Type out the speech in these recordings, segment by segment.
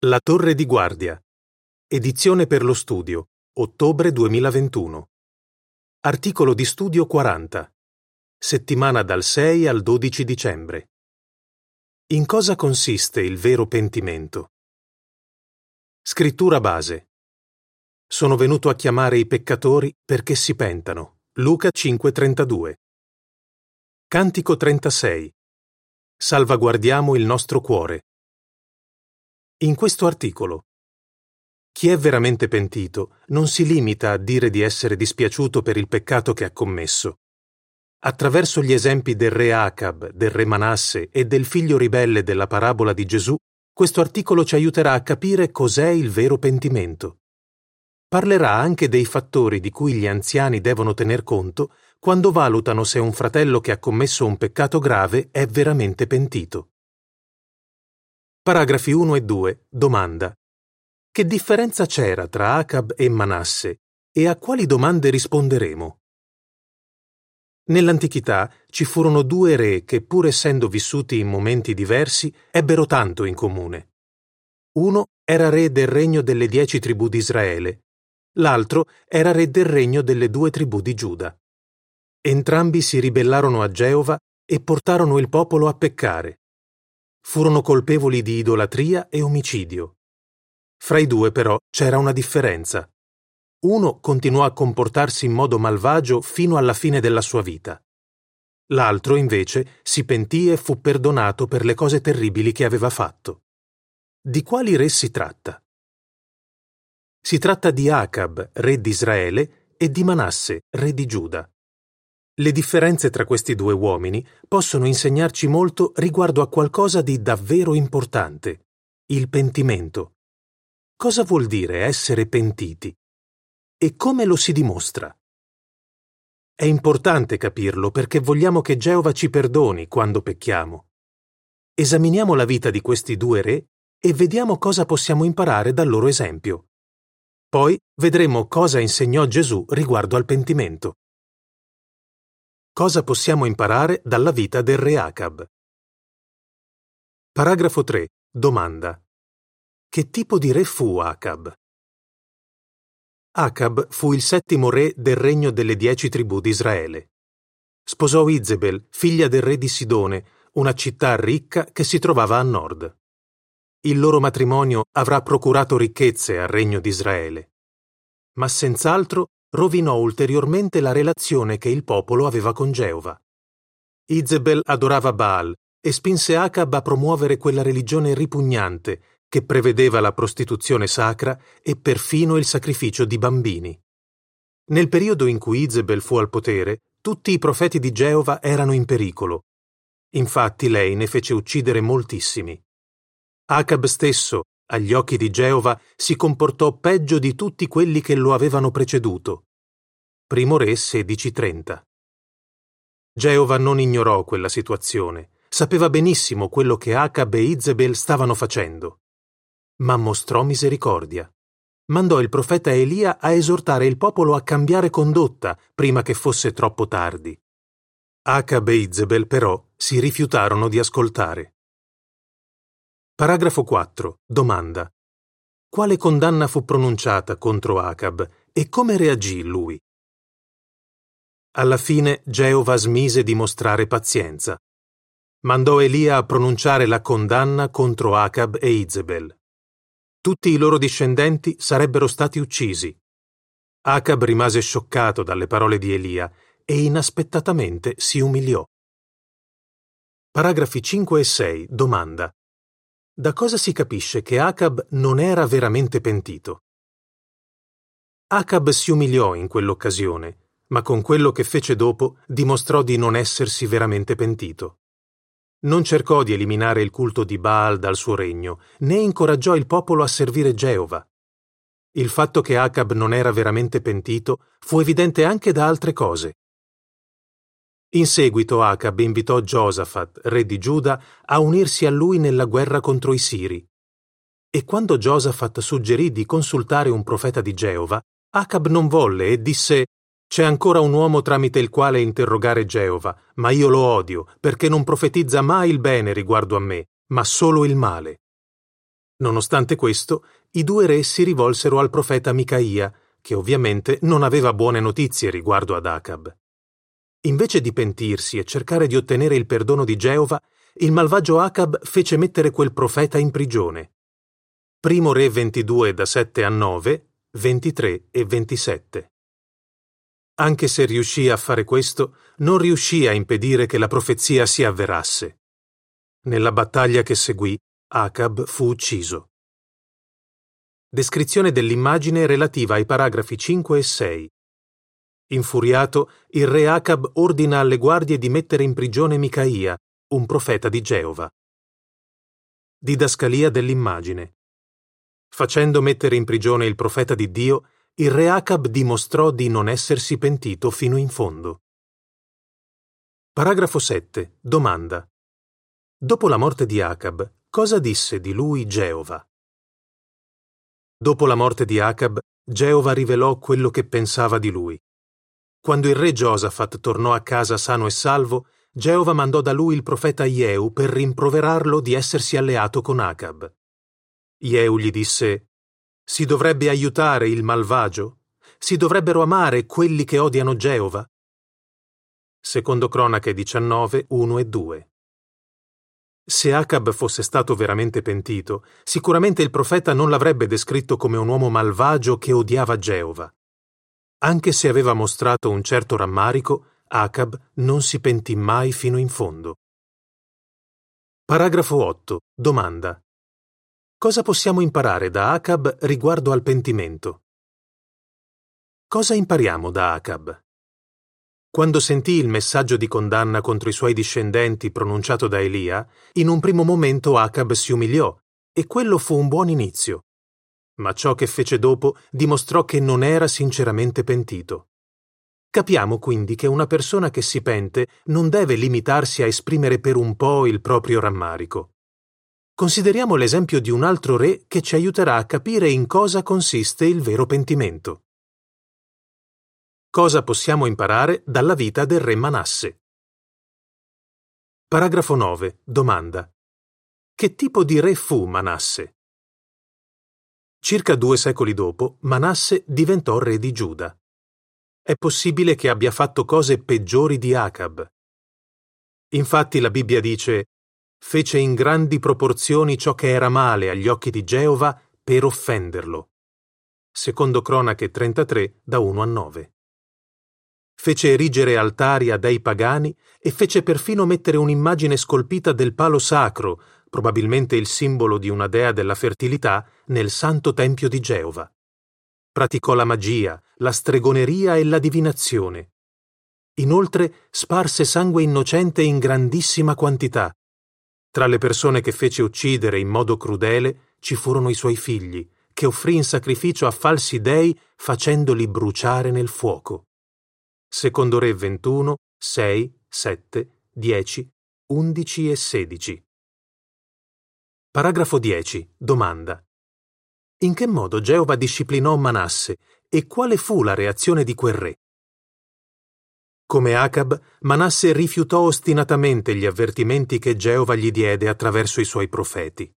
La torre di guardia. Edizione per lo studio. Ottobre 2021. Articolo di studio 40. Settimana dal 6 al 12 dicembre. In cosa consiste il vero pentimento? Scrittura base. Sono venuto a chiamare i peccatori perché si pentano. Luca 5:32. Cantico 36. Salvaguardiamo il nostro cuore. In questo articolo chi è veramente pentito non si limita a dire di essere dispiaciuto per il peccato che ha commesso. Attraverso gli esempi del re Acab, del re Manasse e del figlio ribelle della parabola di Gesù, questo articolo ci aiuterà a capire cos'è il vero pentimento. Parlerà anche dei fattori di cui gli anziani devono tener conto quando valutano se un fratello che ha commesso un peccato grave è veramente pentito. Paragrafi 1 e 2. Domanda. Che differenza c'era tra Acab e Manasse e a quali domande risponderemo? Nell'antichità ci furono due re che, pur essendo vissuti in momenti diversi, ebbero tanto in comune. Uno era re del regno delle dieci tribù di Israele, l'altro era re del regno delle due tribù di Giuda. Entrambi si ribellarono a Geova e portarono il popolo a peccare furono colpevoli di idolatria e omicidio. Fra i due però c'era una differenza. Uno continuò a comportarsi in modo malvagio fino alla fine della sua vita. L'altro, invece, si pentì e fu perdonato per le cose terribili che aveva fatto. Di quali re si tratta? Si tratta di Acab, re di Israele, e di Manasse, re di Giuda. Le differenze tra questi due uomini possono insegnarci molto riguardo a qualcosa di davvero importante, il pentimento. Cosa vuol dire essere pentiti? E come lo si dimostra? È importante capirlo perché vogliamo che Geova ci perdoni quando pecchiamo. Esaminiamo la vita di questi due re e vediamo cosa possiamo imparare dal loro esempio. Poi vedremo cosa insegnò Gesù riguardo al pentimento. Cosa possiamo imparare dalla vita del re Acab? Paragrafo 3. Domanda. Che tipo di re fu Acab? Acab fu il settimo re del regno delle dieci tribù di Israele. Sposò Izebel, figlia del re di Sidone, una città ricca che si trovava a nord. Il loro matrimonio avrà procurato ricchezze al regno di Israele. Ma senz'altro rovinò ulteriormente la relazione che il popolo aveva con Geova. Izebel adorava Baal e spinse Acab a promuovere quella religione ripugnante che prevedeva la prostituzione sacra e perfino il sacrificio di bambini. Nel periodo in cui Izebel fu al potere, tutti i profeti di Geova erano in pericolo. Infatti lei ne fece uccidere moltissimi. Acab stesso, agli occhi di Geova, si comportò peggio di tutti quelli che lo avevano preceduto. Primo Re 16:30. Geova non ignorò quella situazione, sapeva benissimo quello che Acab e Izebel stavano facendo. Ma mostrò misericordia. Mandò il profeta Elia a esortare il popolo a cambiare condotta prima che fosse troppo tardi. Acab e Izebel però si rifiutarono di ascoltare. Paragrafo 4. Domanda. Quale condanna fu pronunciata contro Acab e come reagì lui? Alla fine Geova smise di mostrare pazienza. Mandò Elia a pronunciare la condanna contro Acab e Izebel. Tutti i loro discendenti sarebbero stati uccisi. Acab rimase scioccato dalle parole di Elia e inaspettatamente si umiliò. Paragrafi 5 e 6. Domanda. Da cosa si capisce che Acab non era veramente pentito? Acab si umiliò in quell'occasione ma con quello che fece dopo dimostrò di non essersi veramente pentito. Non cercò di eliminare il culto di Baal dal suo regno, né incoraggiò il popolo a servire Geova. Il fatto che Acab non era veramente pentito fu evidente anche da altre cose. In seguito Acab invitò Giosafat, re di Giuda, a unirsi a lui nella guerra contro i Siri. E quando Giosafat suggerì di consultare un profeta di Geova, Acab non volle e disse c'è ancora un uomo tramite il quale interrogare Geova, ma io lo odio, perché non profetizza mai il bene riguardo a me, ma solo il male. Nonostante questo, i due re si rivolsero al profeta Micaia, che ovviamente non aveva buone notizie riguardo ad Acab. Invece di pentirsi e cercare di ottenere il perdono di Geova, il malvagio Acab fece mettere quel profeta in prigione. Primo Re 22 da 7 a 9, 23 e 27. Anche se riuscì a fare questo, non riuscì a impedire che la profezia si avverasse. Nella battaglia che seguì, Acab fu ucciso. Descrizione dell'immagine relativa ai paragrafi 5 e 6. Infuriato, il re Acab ordina alle guardie di mettere in prigione Micaia, un profeta di Geova. Didascalia dell'immagine. Facendo mettere in prigione il profeta di Dio, il re Acab dimostrò di non essersi pentito fino in fondo. Paragrafo 7. Domanda. Dopo la morte di Acab, cosa disse di lui Geova? Dopo la morte di Acab, Geova rivelò quello che pensava di lui. Quando il re Giosafat tornò a casa sano e salvo, Geova mandò da lui il profeta Jehu per rimproverarlo di essersi alleato con Acab. Jehu gli disse: Si dovrebbe aiutare il malvagio? Si dovrebbero amare quelli che odiano Geova? Secondo Cronache 19, 1 e 2. Se Acab fosse stato veramente pentito, sicuramente il profeta non l'avrebbe descritto come un uomo malvagio che odiava Geova. Anche se aveva mostrato un certo rammarico, Acab non si pentì mai fino in fondo. Paragrafo 8. Domanda. Cosa possiamo imparare da Acab riguardo al pentimento? Cosa impariamo da Acab? Quando sentì il messaggio di condanna contro i suoi discendenti pronunciato da Elia, in un primo momento Acab si umiliò, e quello fu un buon inizio ma ciò che fece dopo dimostrò che non era sinceramente pentito. Capiamo quindi che una persona che si pente non deve limitarsi a esprimere per un po' il proprio rammarico. Consideriamo l'esempio di un altro re che ci aiuterà a capire in cosa consiste il vero pentimento. Cosa possiamo imparare dalla vita del re Manasse? Paragrafo 9. Domanda. Che tipo di re fu Manasse? Circa due secoli dopo, Manasse diventò re di Giuda. È possibile che abbia fatto cose peggiori di Acab. Infatti la Bibbia dice fece in grandi proporzioni ciò che era male agli occhi di Geova per offenderlo. Secondo Cronache 33 da 1 a 9. Fece erigere altari a dei pagani e fece perfino mettere un'immagine scolpita del palo sacro probabilmente il simbolo di una dea della fertilità, nel santo tempio di Geova. Praticò la magia, la stregoneria e la divinazione. Inoltre sparse sangue innocente in grandissima quantità. Tra le persone che fece uccidere in modo crudele ci furono i suoi figli, che offrì in sacrificio a falsi dei facendoli bruciare nel fuoco. Secondo Re 21, 6, 7, 10, 11 e 16. Paragrafo 10. Domanda. In che modo Geova disciplinò Manasse e quale fu la reazione di quel re? Come Acab, Manasse rifiutò ostinatamente gli avvertimenti che Geova gli diede attraverso i suoi profeti.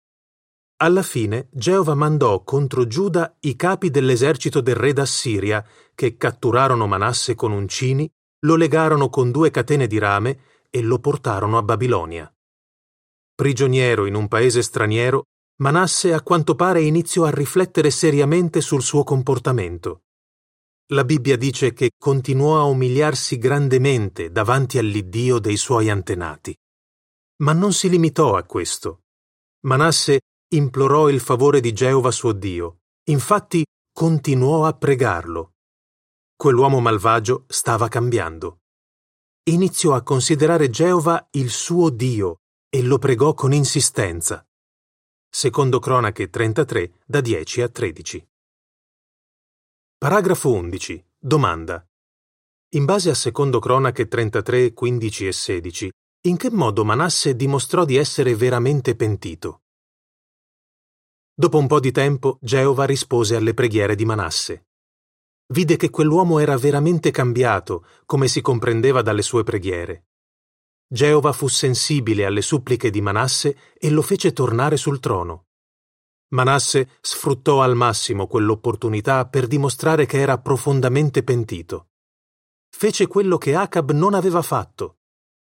Alla fine Geova mandò contro Giuda i capi dell'esercito del re d'Assiria, che catturarono Manasse con uncini, lo legarono con due catene di rame e lo portarono a Babilonia. Prigioniero in un paese straniero, Manasse a quanto pare iniziò a riflettere seriamente sul suo comportamento. La Bibbia dice che continuò a umiliarsi grandemente davanti all'Iddio dei suoi antenati. Ma non si limitò a questo. Manasse implorò il favore di Geova suo Dio, infatti continuò a pregarlo. Quell'uomo malvagio stava cambiando. Iniziò a considerare Geova il suo Dio e lo pregò con insistenza. Secondo Cronache 33, da 10 a 13. Paragrafo 11. Domanda. In base a Secondo Cronache 33, 15 e 16, in che modo Manasse dimostrò di essere veramente pentito? Dopo un po' di tempo, Geova rispose alle preghiere di Manasse. Vide che quell'uomo era veramente cambiato, come si comprendeva dalle sue preghiere. Geova fu sensibile alle suppliche di Manasse e lo fece tornare sul trono. Manasse sfruttò al massimo quell'opportunità per dimostrare che era profondamente pentito. Fece quello che Acab non aveva fatto.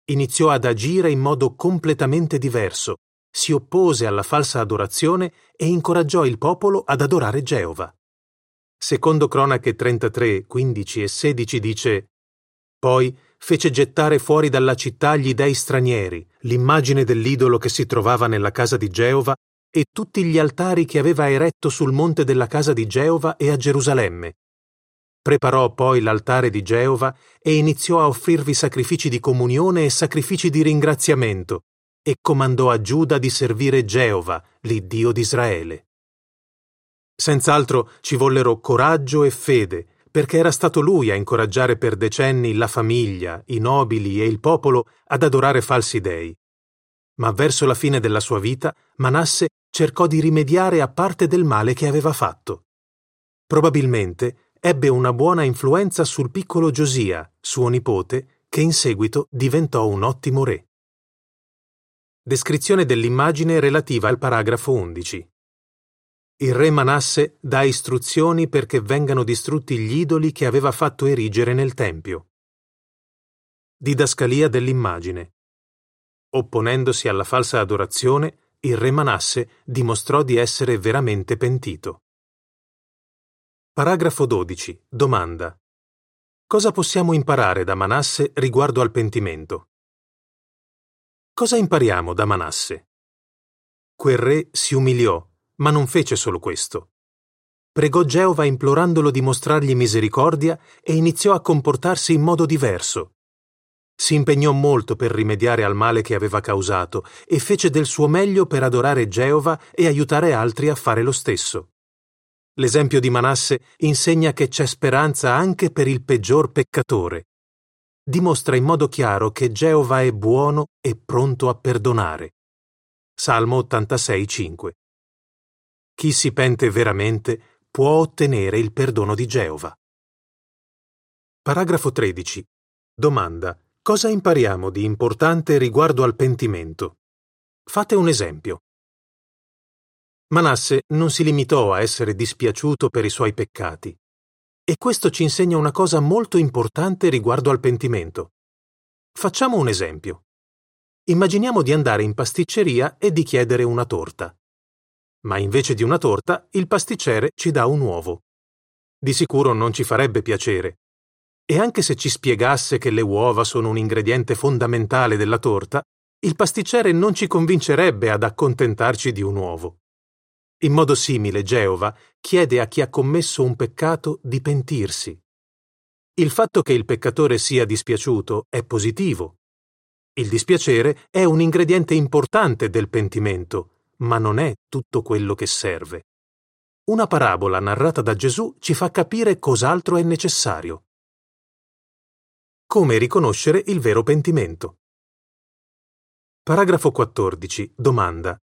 Iniziò ad agire in modo completamente diverso, si oppose alla falsa adorazione e incoraggiò il popolo ad adorare Geova. Secondo Cronache 33, 15 e 16 dice Poi fece gettare fuori dalla città gli dei stranieri, l'immagine dell'idolo che si trovava nella casa di Geova e tutti gli altari che aveva eretto sul monte della casa di Geova e a Gerusalemme. Preparò poi l'altare di Geova e iniziò a offrirvi sacrifici di comunione e sacrifici di ringraziamento, e comandò a Giuda di servire Geova, l'Iddio di Israele. Senz'altro ci vollero coraggio e fede, perché era stato lui a incoraggiare per decenni la famiglia, i nobili e il popolo ad adorare falsi dei. Ma verso la fine della sua vita Manasse cercò di rimediare a parte del male che aveva fatto. Probabilmente ebbe una buona influenza sul piccolo Giosia, suo nipote, che in seguito diventò un ottimo re. Descrizione dell'immagine relativa al paragrafo 11. Il re Manasse dà istruzioni perché vengano distrutti gli idoli che aveva fatto erigere nel Tempio. Didascalia dell'immagine. Opponendosi alla falsa adorazione, il re Manasse dimostrò di essere veramente pentito. Paragrafo 12. Domanda. Cosa possiamo imparare da Manasse riguardo al pentimento? Cosa impariamo da Manasse? Quel re si umiliò, ma non fece solo questo. Pregò Geova implorandolo di mostrargli misericordia e iniziò a comportarsi in modo diverso, si impegnò molto per rimediare al male che aveva causato e fece del suo meglio per adorare Geova e aiutare altri a fare lo stesso. L'esempio di Manasse insegna che c'è speranza anche per il peggior peccatore. Dimostra in modo chiaro che Geova è buono e pronto a perdonare. Salmo 86,5 Chi si pente veramente può ottenere il perdono di Geova. Paragrafo 13. Domanda. Cosa impariamo di importante riguardo al pentimento? Fate un esempio. Manasse non si limitò a essere dispiaciuto per i suoi peccati. E questo ci insegna una cosa molto importante riguardo al pentimento. Facciamo un esempio. Immaginiamo di andare in pasticceria e di chiedere una torta. Ma invece di una torta, il pasticcere ci dà un uovo. Di sicuro non ci farebbe piacere, e anche se ci spiegasse che le uova sono un ingrediente fondamentale della torta, il pasticcere non ci convincerebbe ad accontentarci di un uovo. In modo simile, Geova chiede a chi ha commesso un peccato di pentirsi. Il fatto che il peccatore sia dispiaciuto è positivo. Il dispiacere è un ingrediente importante del pentimento, ma non è tutto quello che serve. Una parabola narrata da Gesù ci fa capire cos'altro è necessario. Come riconoscere il vero pentimento. Paragrafo 14. Domanda.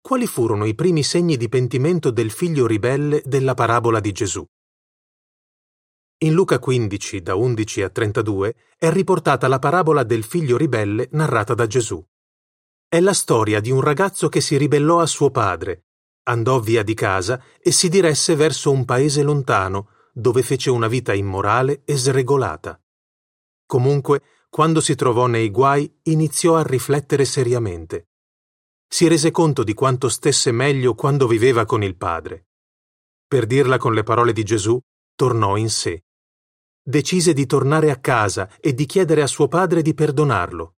Quali furono i primi segni di pentimento del figlio ribelle della parabola di Gesù? In Luca 15, da 11 a 32, è riportata la parabola del figlio ribelle narrata da Gesù. È la storia di un ragazzo che si ribellò a suo padre, andò via di casa e si diresse verso un paese lontano, dove fece una vita immorale e sregolata. Comunque, quando si trovò nei guai, iniziò a riflettere seriamente. Si rese conto di quanto stesse meglio quando viveva con il Padre. Per dirla con le parole di Gesù, tornò in sé. Decise di tornare a casa e di chiedere a suo padre di perdonarlo.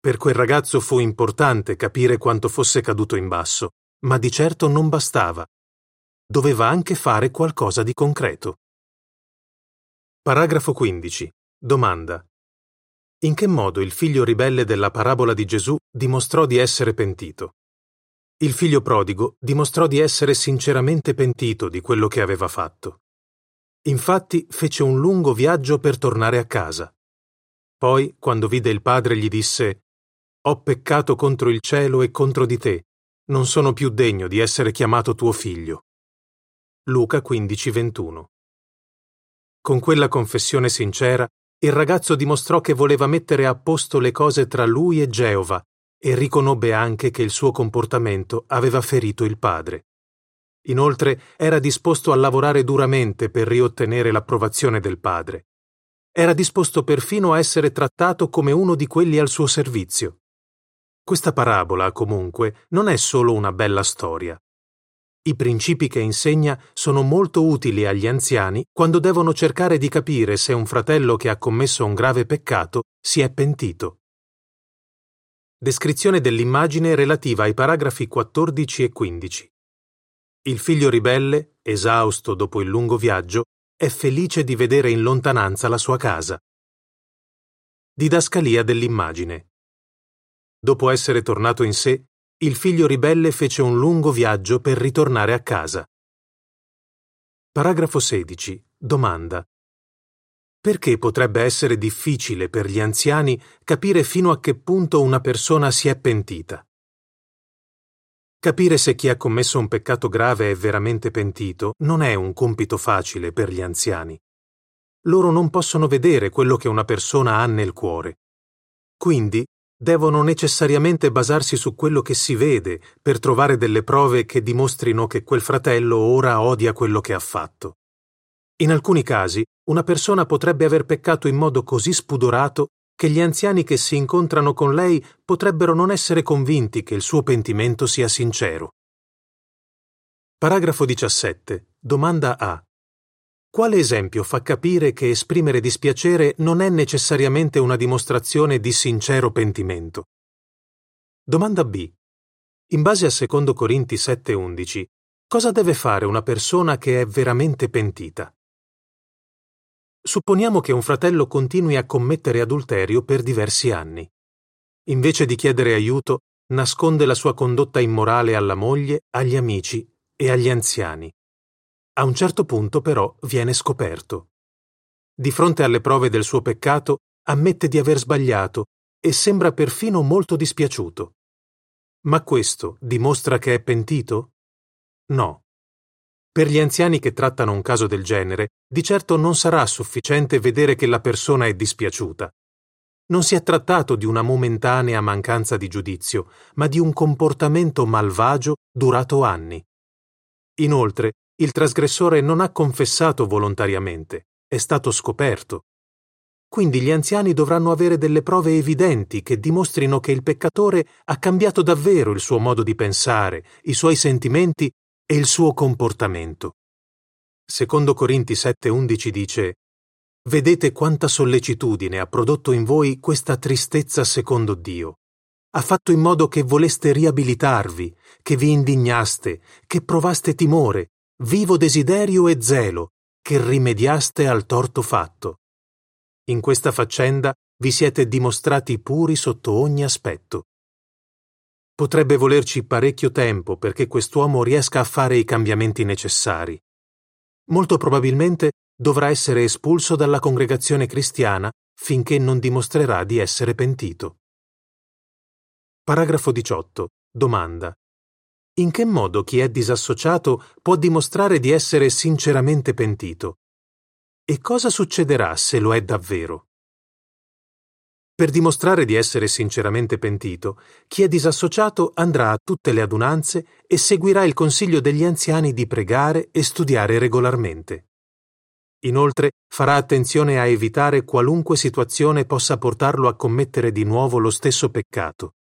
Per quel ragazzo fu importante capire quanto fosse caduto in basso, ma di certo non bastava. Doveva anche fare qualcosa di concreto. Paragrafo 15. Domanda. In che modo il figlio ribelle della parabola di Gesù dimostrò di essere pentito? Il figlio prodigo dimostrò di essere sinceramente pentito di quello che aveva fatto. Infatti fece un lungo viaggio per tornare a casa. Poi, quando vide il padre, gli disse Ho peccato contro il cielo e contro di te, non sono più degno di essere chiamato tuo figlio. Luca 15:21 Con quella confessione sincera, il ragazzo dimostrò che voleva mettere a posto le cose tra lui e Geova e riconobbe anche che il suo comportamento aveva ferito il padre. Inoltre era disposto a lavorare duramente per riottenere l'approvazione del padre. Era disposto perfino a essere trattato come uno di quelli al suo servizio. Questa parabola, comunque, non è solo una bella storia. I principi che insegna sono molto utili agli anziani quando devono cercare di capire se un fratello che ha commesso un grave peccato si è pentito. Descrizione dell'immagine relativa ai paragrafi 14 e 15. Il figlio ribelle, esausto dopo il lungo viaggio, è felice di vedere in lontananza la sua casa. Didascalia dell'immagine. Dopo essere tornato in sé, il figlio ribelle fece un lungo viaggio per ritornare a casa. Paragrafo 16. Domanda. Perché potrebbe essere difficile per gli anziani capire fino a che punto una persona si è pentita? Capire se chi ha commesso un peccato grave è veramente pentito non è un compito facile per gli anziani. Loro non possono vedere quello che una persona ha nel cuore. Quindi devono necessariamente basarsi su quello che si vede per trovare delle prove che dimostrino che quel fratello ora odia quello che ha fatto. In alcuni casi, una persona potrebbe aver peccato in modo così spudorato che gli anziani che si incontrano con lei potrebbero non essere convinti che il suo pentimento sia sincero. Paragrafo 17. Domanda A. Quale esempio fa capire che esprimere dispiacere non è necessariamente una dimostrazione di sincero pentimento? Domanda B. In base a 2 Corinti 7:11, cosa deve fare una persona che è veramente pentita? Supponiamo che un fratello continui a commettere adulterio per diversi anni. Invece di chiedere aiuto, nasconde la sua condotta immorale alla moglie, agli amici e agli anziani. A un certo punto, però, viene scoperto. Di fronte alle prove del suo peccato, ammette di aver sbagliato e sembra perfino molto dispiaciuto. Ma questo dimostra che è pentito? No. Per gli anziani che trattano un caso del genere, di certo non sarà sufficiente vedere che la persona è dispiaciuta. Non si è trattato di una momentanea mancanza di giudizio, ma di un comportamento malvagio durato anni. Inoltre, il trasgressore non ha confessato volontariamente, è stato scoperto. Quindi gli anziani dovranno avere delle prove evidenti che dimostrino che il peccatore ha cambiato davvero il suo modo di pensare, i suoi sentimenti e il suo comportamento. Secondo Corinti 7:11 dice Vedete quanta sollecitudine ha prodotto in voi questa tristezza secondo Dio. Ha fatto in modo che voleste riabilitarvi, che vi indignaste, che provaste timore, vivo desiderio e zelo, che rimediaste al torto fatto. In questa faccenda vi siete dimostrati puri sotto ogni aspetto. Potrebbe volerci parecchio tempo perché quest'uomo riesca a fare i cambiamenti necessari. Molto probabilmente dovrà essere espulso dalla congregazione cristiana finché non dimostrerà di essere pentito. Paragrafo 18. Domanda. In che modo chi è disassociato può dimostrare di essere sinceramente pentito? E cosa succederà se lo è davvero? Per dimostrare di essere sinceramente pentito, chi è disassociato andrà a tutte le adunanze e seguirà il consiglio degli anziani di pregare e studiare regolarmente. Inoltre farà attenzione a evitare qualunque situazione possa portarlo a commettere di nuovo lo stesso peccato.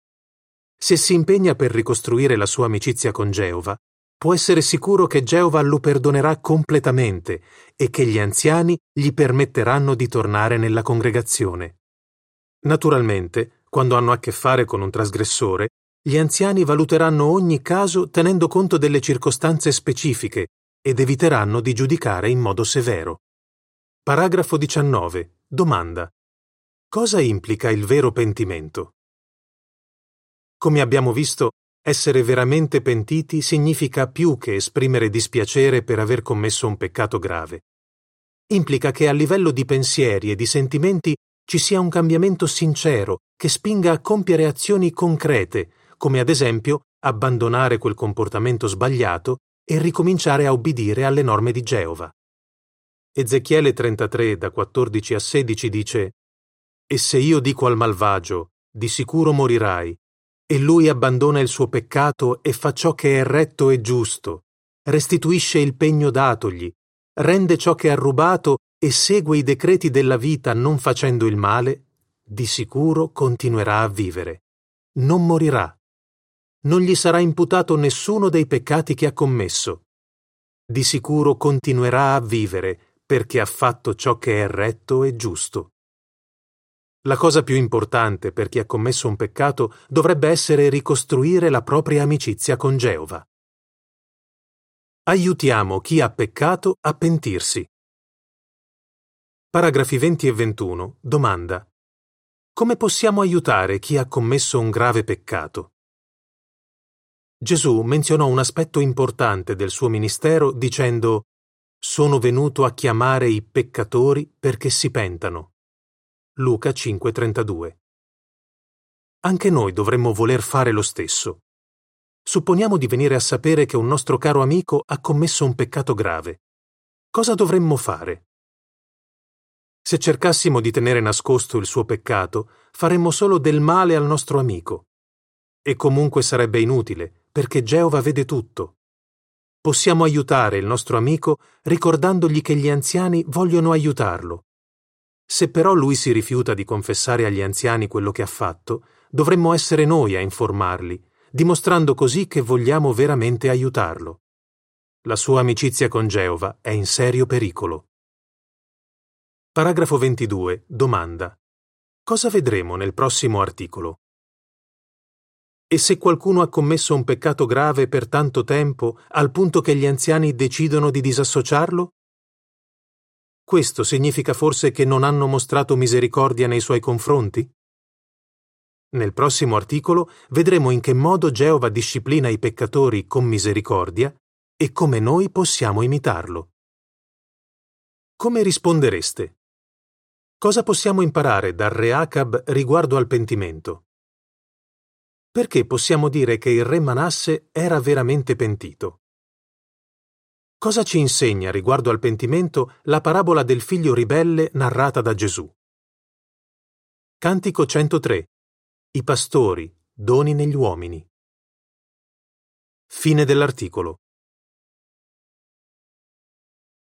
Se si impegna per ricostruire la sua amicizia con Geova, può essere sicuro che Geova lo perdonerà completamente e che gli anziani gli permetteranno di tornare nella congregazione. Naturalmente, quando hanno a che fare con un trasgressore, gli anziani valuteranno ogni caso tenendo conto delle circostanze specifiche ed eviteranno di giudicare in modo severo. Paragrafo 19. Domanda. Cosa implica il vero pentimento? Come abbiamo visto, essere veramente pentiti significa più che esprimere dispiacere per aver commesso un peccato grave. Implica che a livello di pensieri e di sentimenti ci sia un cambiamento sincero che spinga a compiere azioni concrete, come ad esempio abbandonare quel comportamento sbagliato e ricominciare a obbedire alle norme di Geova. Ezechiele 33 da 14 a 16 dice E se io dico al malvagio, di sicuro morirai, e lui abbandona il suo peccato e fa ciò che è retto e giusto, restituisce il pegno datogli, rende ciò che ha rubato e segue i decreti della vita non facendo il male, di sicuro continuerà a vivere. Non morirà. Non gli sarà imputato nessuno dei peccati che ha commesso. Di sicuro continuerà a vivere perché ha fatto ciò che è retto e giusto. La cosa più importante per chi ha commesso un peccato dovrebbe essere ricostruire la propria amicizia con Geova. Aiutiamo chi ha peccato a pentirsi. Paragrafi 20 e 21. Domanda. Come possiamo aiutare chi ha commesso un grave peccato? Gesù menzionò un aspetto importante del suo ministero dicendo Sono venuto a chiamare i peccatori perché si pentano. Luca 5:32. Anche noi dovremmo voler fare lo stesso. Supponiamo di venire a sapere che un nostro caro amico ha commesso un peccato grave. Cosa dovremmo fare? Se cercassimo di tenere nascosto il suo peccato, faremmo solo del male al nostro amico. E comunque sarebbe inutile, perché Geova vede tutto. Possiamo aiutare il nostro amico ricordandogli che gli anziani vogliono aiutarlo se però lui si rifiuta di confessare agli anziani quello che ha fatto, dovremmo essere noi a informarli, dimostrando così che vogliamo veramente aiutarlo. La sua amicizia con Geova è in serio pericolo. Paragrafo 22. Domanda. Cosa vedremo nel prossimo articolo? E se qualcuno ha commesso un peccato grave per tanto tempo, al punto che gli anziani decidono di disassociarlo? Questo significa forse che non hanno mostrato misericordia nei suoi confronti? Nel prossimo articolo vedremo in che modo Geova disciplina i peccatori con misericordia e come noi possiamo imitarlo. Come rispondereste? Cosa possiamo imparare dal re Acab riguardo al pentimento? Perché possiamo dire che il re Manasse era veramente pentito? Cosa ci insegna riguardo al pentimento la parabola del figlio ribelle narrata da Gesù? Cantico 103. I pastori, doni negli uomini. Fine dell'articolo.